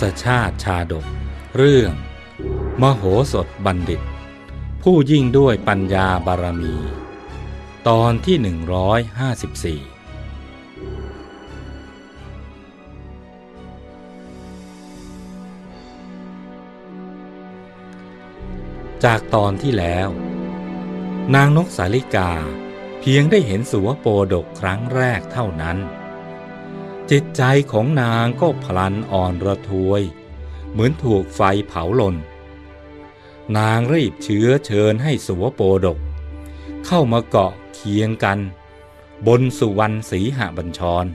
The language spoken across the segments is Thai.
ศชาติชาดก เรื่อง มโหสถบัณฑิต ผู้ยิ่งด้วยปัญญาบารมี ตอนที่ 154 จากตอนที่แล้ว นางนกสาลิกาเพียงได้เห็นสุวโปดกครั้งแรกเท่านั้น จิตใจของนางก็พลันอ่อนระทวย เหมือนถูกไฟเผาลน นางรีบเชื้อเชิญให้สุวโปดก เข้ามาเกาะเคียงกัน บนสุวรรณสีหบัญชร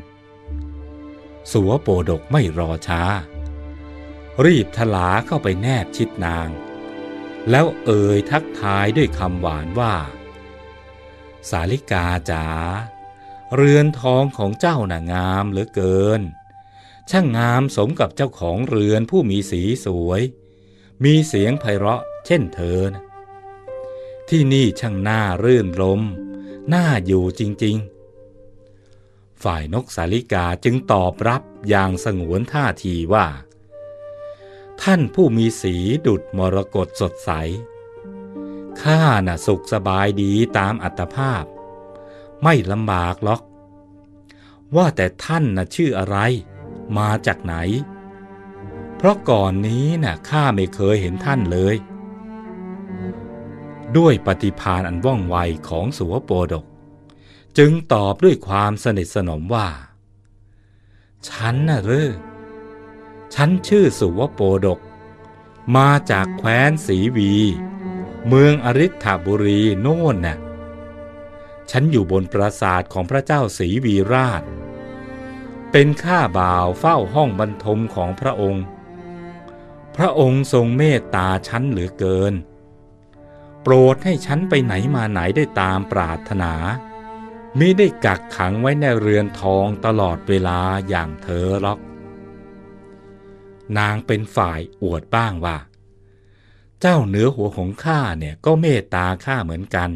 สุวโปดกไม่รอช้า รีบทลาเข้าไปแนบชิดนาง แล้วเอ่ยทักทายด้วยคำหวานว่า สาลิกาจ๋า เรือนทองของเจ้าน่ะงามเหลือเกิน ช่างงามสมกับเจ้าของเรือนผู้มีสีสวย มีเสียงไพเราะเช่นเธอนะที่นี่ช่างน่ารื่นรมน่าอยู่จริง ๆ ฝ่ายนกสาลิกาจึงตอบรับอย่างสงวนท่าทีว่า ท่านผู้มีสีดุดมรกตสดใส ข้าน่ะสุขสบายดีตามอัตภาพ ไม่ลำบากหรอก ว่าแต่ท่านน่ะชื่ออะไร มาจากไหน เพราะก่อนนี้น่ะข้าไม่เคยเห็นท่านเลย ด้วยปฏิพานอันว่องไวของสุวโปดก จึงตอบด้วยความสนิทสนมว่า ฉันน่ะเรอฉันชื่อสุวโปดก มาจากแคว้นสีวี เมืองอริ t บุรีโน่นน่ะ ฉันอยู่บนปราสาทของพระเจ้าสีวีราช เป็นข้าบ่าวเฝ้าห้องบรรทมของพระองค์ พระองค์ทรงเมตตาฉันเหลือเกิน โปรดให้ฉันไปไหนมาไหนได้ตามปรารถนามิได้กักขังไว้ในเรือนทองตลอดเวลาอย่างเธอหรอก นางเป็นฝ่ายอวดบ้างว่า เจ้าเหนือหัวของข้าเนี่ยก็เมตตาข้าเหมือนกัน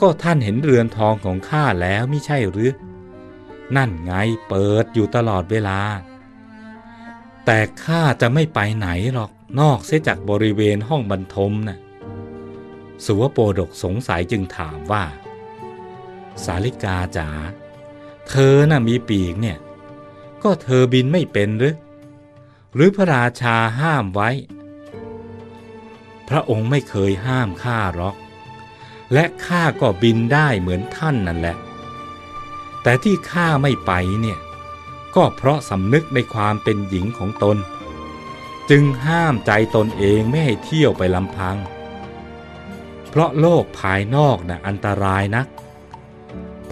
ก็ท่านเห็นเรือนทองของข้าแล้วไม่ใช่หรือ นั่นไงเปิดอยู่ตลอดเวลา แต่ข้าจะไม่ไปไหนหรอกนอกเสียจากบริเวณห้องบรรทมนะ่ะสุวโปดกสงสัยจึงถามว่า สาลิกาจ๋าเธอน่ะมีปีกเนี่ย ก็เธอบินไม่เป็นหรือ หรือพระราชาห้ามไว้ พระองค์ไม่เคยห้ามข้าหรอก และข้าก็บินได้เหมือนท่านนั่นแหละ แต่ที่ข้าไม่ไปเนี่ย ก็เพราะสำนึกในความเป็นหญิงของตน จึงห้ามใจตนเองไม่ให้เที่ยวไปลำพัง เพราะโลกภายนอกน่ะอันตรายนัก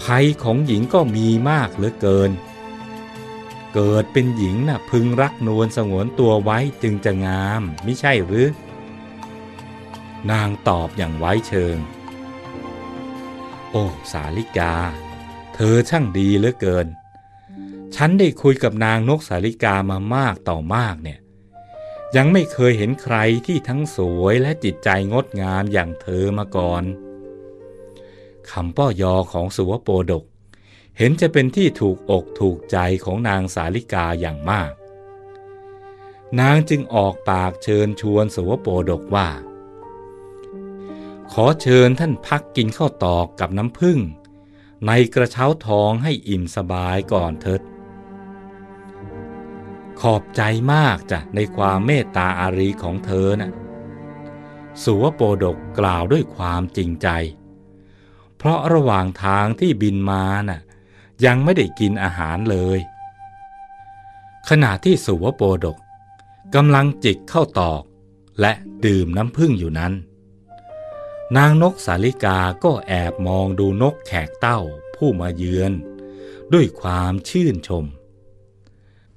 ภัยของหญิงก็มีมากเหลือเกิน เกิดเป็นหญิงน่ะพึงรักนวลสงวนตัวไว้จึงจะงาม ไม่ใช่หรือ นางตอบอย่างไว้เชิง โอ้สาลิกา เธอช่างดีเหลือเกิน ฉันได้คุยกับนางนกสาลิกามามากต่อมากเนี่ย ยังไม่เคยเห็นใครที่ทั้งสวยและจิตใจงดงามอย่างเธอมาก่อนคำป้อยอของสุวโปดก เห็นจะเป็นที่ถูกอกถูกใจของนางสาลิกาอย่างมาก นางจึงออกปากเชิญชวนสุวโปดกว่า ขอเชิญท่านพักกินข้าวตอกกับน้ำผึ้งในกระเช้าทองให้อิ่มสบายก่อนเถิด ขอบใจมากจ้ะในความเมตตาอารีของเธอนะ่ะสุวโปดกกล่าวด้วยความจริงใจ เพราะระหว่างทางที่บินมาน่ะยังไม่ได้กินอาหารเลย ขณะที่สุวโปดกกำลังจิกเข้าตอกและดื่มน้ำผึ้งอยู่นั้น นางนกสาลิกาก็แอบมองดูนกแขกเต้าผู้มาเยือน ด้วยความชื่นชม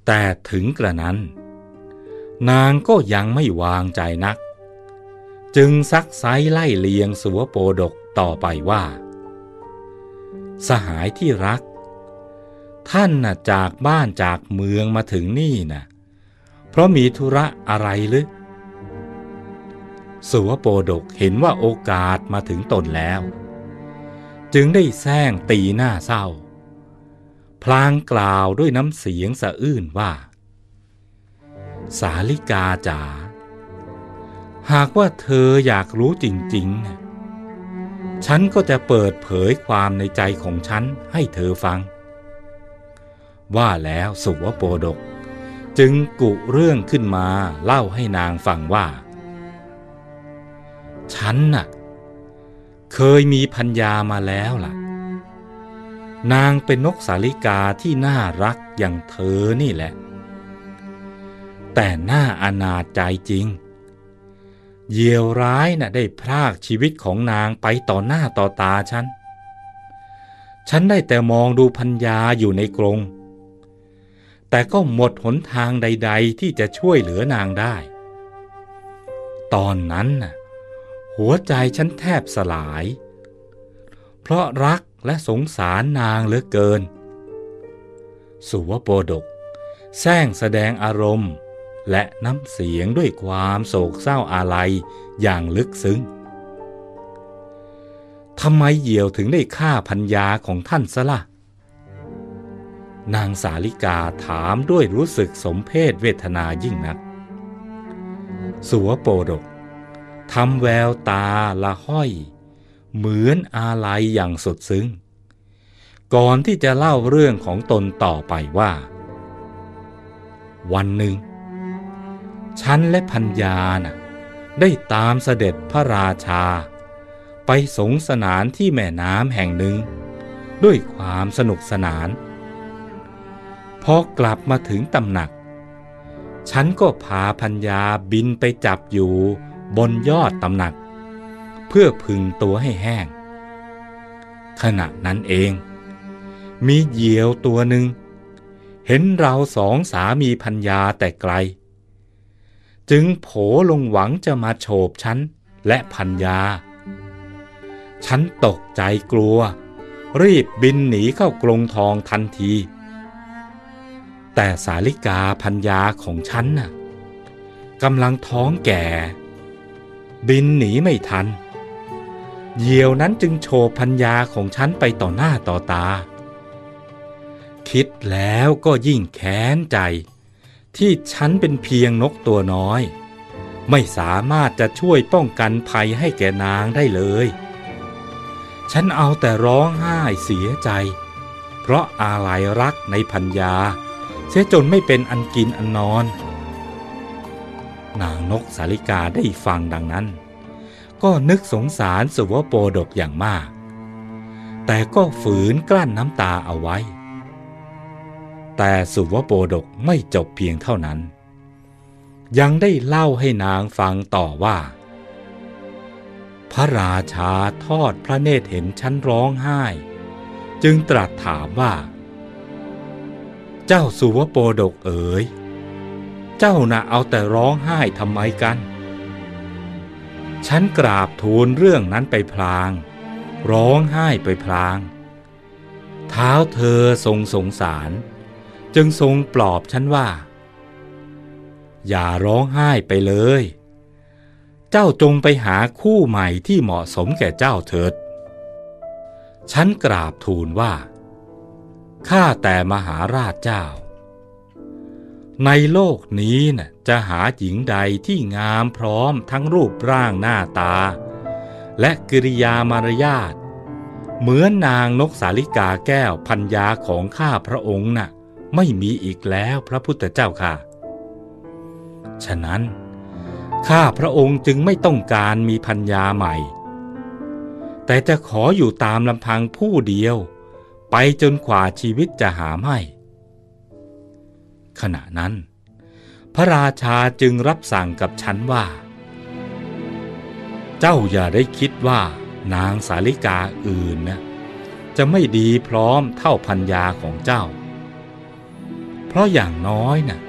แต่ถึงกระนั้น นางก็ยังไม่วางใจนัก จึงซักไซไล่เลียงสุวโปดกต่อไปว่า สหายที่รัก ท่านน่ะจากบ้านจากเมืองมาถึงนี่นะเพราะมีธุระอะไรหรือ สุวโปดกเห็นว่าโอกาสมาถึงตนแล้ว จึงได้แซงตีหน้าเศร้า พลางกล่าวด้วยน้ำเสียงสะอื้นว่า สาลิกาจ๋าหากว่าเธออยากรู้จริงๆ ฉันก็จะเปิดเผยความในใจของฉันให้เธอฟัง ว่าแล้วสุวโปดก จึงกุเรื่องขึ้นมาเล่าให้นางฟังว่า ฉันน่ะ เคยมีพัญญามาแล้วล่ะ นางเป็นนกสาลิกาที่น่ารักอย่างเธอนี่แหละ แต่น่าอนาจใจจริง เยี่ยวร้ายน่ะได้พรากชีวิตของนางไปต่อหน้าต่อตาฉัน ฉันได้แต่มองดูพัญญาอยู่ในกรงแต่ก็หมดหนทางใด ๆ ที่จะช่วยเหลือนางได้ ตอนนั้นน่ะ หัวใจฉันแทบสลาย เพราะรักและสงสารนางเหลือเกิน สุวโปดกแซงแสดงอารมณ์ และน้ำเสียงด้วยความโศกเศร้าอาลัยอย่างลึกซึ้งทำไมเหยี่ยวถึงได้ฆ่าพัญญาของท่านซะละ่ะ นางสาลิกาถามด้วยรู้สึกสมเพศเวทนายิ่งนักสัวโปดก ทำแววตาละห้อย เหมือนอาลัยอย่างสุดซึ้ง ก่อนที่จะเล่าเรื่องของตนต่อไปว่า วันหนึ่ง ฉันและพัญญานะ่ะได้ตามเสด็จพระราชา ไปสงสนานที่แม่น้ำแห่งหนึ่ง ด้วยความสนุกสนาน พอกลับมาถึงตำหนัก ฉันก็พาพัญญาบินไปจับอยู่ บนยอดตำหนัก เพื่อพึงตัวให้แห้ง ขณะนั้นเอง มีเหยี่ยวตัวหนึ่ง เห็นเราสองสามีพัญญาแต่ไกล จึงโผลงหวังจะมาโฉบฉันและพัญญา ฉันตกใจกลัว รีบบินหนีเข้ากรงทองทันทีแต่สาลิกาพัญญาของฉันน่ะกำลังท้องแก่ บินหนีไม่ทัน เหยี่ยวนั้นจึงโชว์พัญญาของฉันไปต่อหน้าต่อตา คิดแล้วก็ยิ่งแค้นใจ ที่ฉันเป็นเพียงนกตัวน้อย ไม่สามารถจะช่วยป้องกันภัยให้แก่นางได้เลย ฉันเอาแต่ร้องไห้เสียใจ เพราะอาลัยรักในพัญญา เสียจนไม่เป็นอันกินอันนอน นางนกสาลิกาได้ฟังดังนั้น ก็นึกสงสารสุวโปดกอย่างมาก แต่ก็ฝืนกลั้นน้ำตาเอาไว้ แต่สุวโปดกไม่จบเพียงเท่านั้น ยังได้เล่าให้นางฟังต่อว่า พระราชาทอดพระเนตรเห็นฉันร้องไห้ จึงตรัสถามว่า เจ้าสุวโปดกเอ๋ย เจ้าน่ะเอาแต่ร้องไห้ทำไมกัน ฉันกราบทูลเรื่องนั้นไปพลาง ร้องไห้ไปพลาง เท้าเธอทรงสงสาร จึงทรงปลอบฉันว่า อย่าร้องไห้ไปเลย เจ้าจงไปหาคู่ใหม่ที่เหมาะสมแก่เจ้าเถิด ฉันกราบทูลว่าข้าแต่มหาราชเจ้า ในโลกนี้นะ่ะจะหาหญิงใดที่งามพร้อมทั้งรูปร่างหน้าตา และกิริยามารยาทเหมือนนางนกสาลิกาแก้วพัญญาของข้าพระองค์นะ่ะไม่มีอีกแล้วพระพุทธเจ้าค่ะ ฉะนั้น ข้าพระองค์จึงไม่ต้องการมีพัญญาใหม่ แต่จะขออยู่ตามลำพังผู้เดียว ไปจนกว่าชีวิตจะหาไม่ ขณะนั้น พระราชาจึงรับสั่งกับฉันว่า เจ้าอย่าได้คิดว่านางสาลิกาอื่นนะจะไม่ดีพร้อมเท่าพัญญาของเจ้า เพราะอย่างน้อยนะ่ะ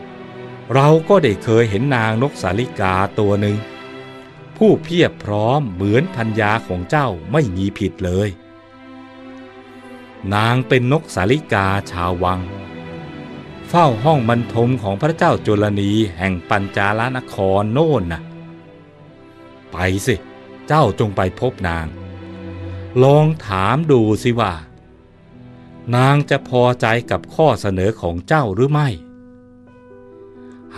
เราก็ได้เคยเห็นนางนกสาลิกาตัวหนึ่ง ผู้เพียบพร้อมเหมือนพัญญาของเจ้าไม่มีผิดเลย นางเป็นนกสาลิกาชาววัง เฝ้าห้องบรรทมของพระเจ้าจุลนีแห่งปัญจาลนครโน่นนะไปสิ เจ้าจงไปพบนาง ลองถามดูสิว่า นางจะพอใจกับข้อเสนอของเจ้าหรือไม่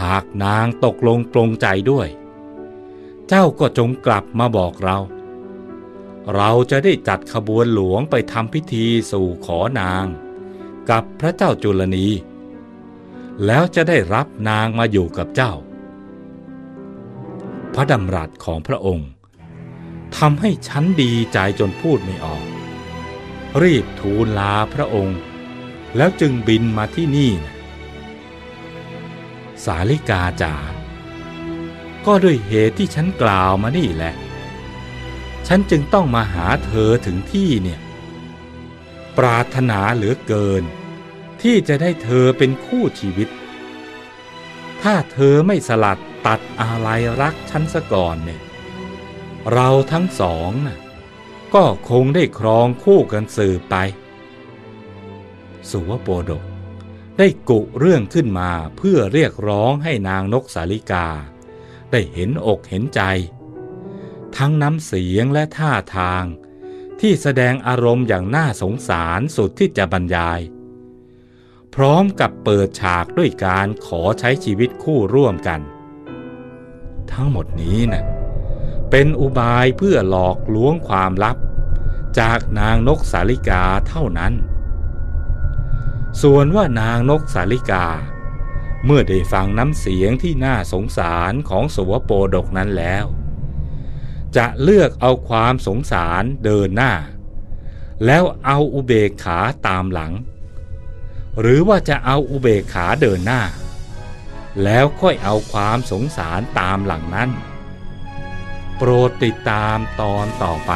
หากนางตกลงปลงใจด้วย เจ้าก็จงกลับมาบอกเรา เราจะได้จัดขบวนหลวงไปทำพิธีสู่ขอนาง กับพระเจ้าจุลนี แล้วจะได้รับนางมาอยู่กับเจ้า พระดำรัสของพระองค์ทำให้ฉันดีใจจนพูดไม่ออก รีบทูลลาพระองค์ แล้วจึงบินมาที่นี่นะสาลิกาจ๋าก็ด้วยเหตุที่ฉันกล่าวมานี่แหละ ฉันจึงต้องมาหาเธอถึงที่เนี่ย ปรารถนาเหลือเกิน ที่จะได้เธอเป็นคู่ชีวิต ถ้าเธอไม่สลัดตัดอะไรรักฉันซะก่อนเนี่ย เราทั้งสองน่ะก็คงได้ครองคู่กันสืบไป สุวโปดก ได้กุเรื่องขึ้นมาเพื่อเรียกร้องให้นางนกสาลิกา ได้เห็นอกเห็นใจ ทั้งน้ำเสียงและท่าทางที่แสดงอารมณ์อย่างน่าสงสารสุดที่จะบรรยาย พร้อมกับเปิดฉากด้วยการขอใช้ชีวิตคู่ร่วมกัน ทั้งหมดนี้นะ่ะเป็นอุบายเพื่อหลอกลวงความลับ จากนางนกสาลิกาเท่านั้น ส่วนว่านางนกสาลิกา เมื่อได้ฟังน้ำเสียงที่น่าสงสารของสวโปดกนั้นแล้ว จะเลือกเอาความสงสารเดินหน้า แล้วเอาอุเบกขาตามหลัง หรือว่าจะเอาอุเบกขาเดินหน้า แล้วค่อยเอาความสงสารตามหลังนั้น โปรดติดตามตอนต่อไป